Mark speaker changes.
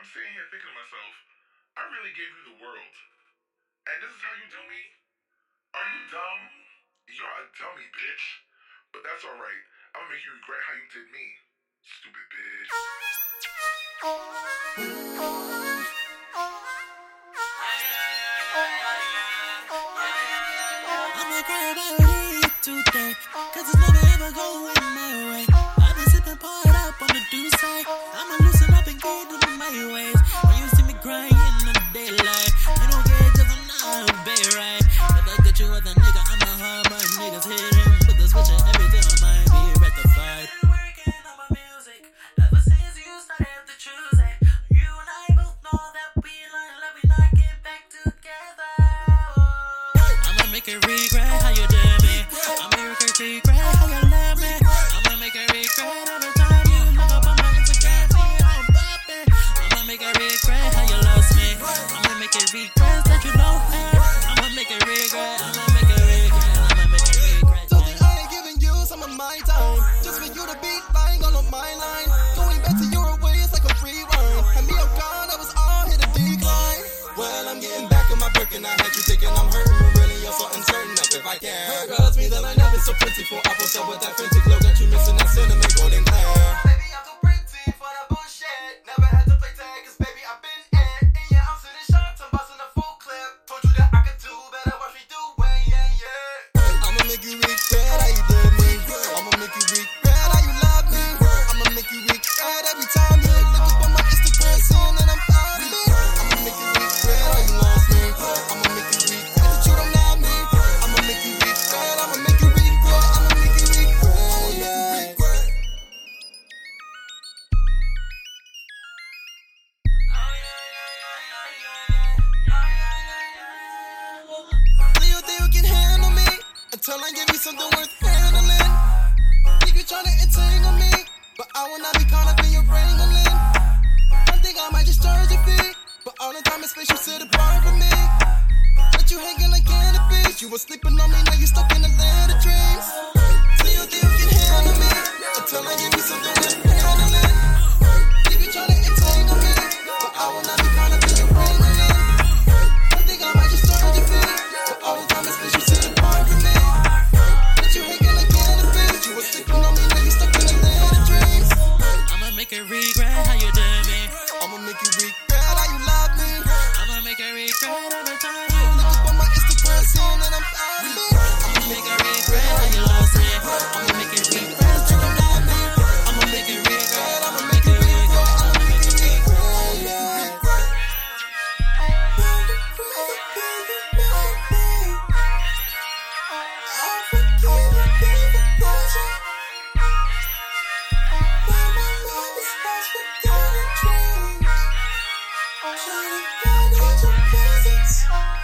Speaker 1: I'm sitting here thinking to myself, I really gave you the world. And this is how you do me? Are you dumb? You're a dummy, bitch. But that's alright. I'm gonna make you regret how you did me. Stupid bitch.
Speaker 2: I'ma cry about it today. Cause it's never ever going make it regret how you did me. I'ma make it regret how you left me. I'ma make it regret every time you look up on my see I'm popping. I'ma make it regret how you lost me. I'ma make it regret that you know me. I'ma make it regret. I'ma make it regret. I'ma make it regret.
Speaker 3: Don't think I ain't giving you some of my time. Just for you to be lying all on my line. Going back to your ways like a rewind. And me, oh God, I was all here to decline. Well, I'm getting back on my brick and I had you thinking I'm hurting. I can. Hurts me that I never so plentiful. Apple shop with that fancy until I give you something worth handling? You tryna entangle me, but I will not be caught up in your wrangling. I think I might just charge your fee, but all the time it's space you sit apart from me. But you hanging like cannabis, you were sleeping Jackson. you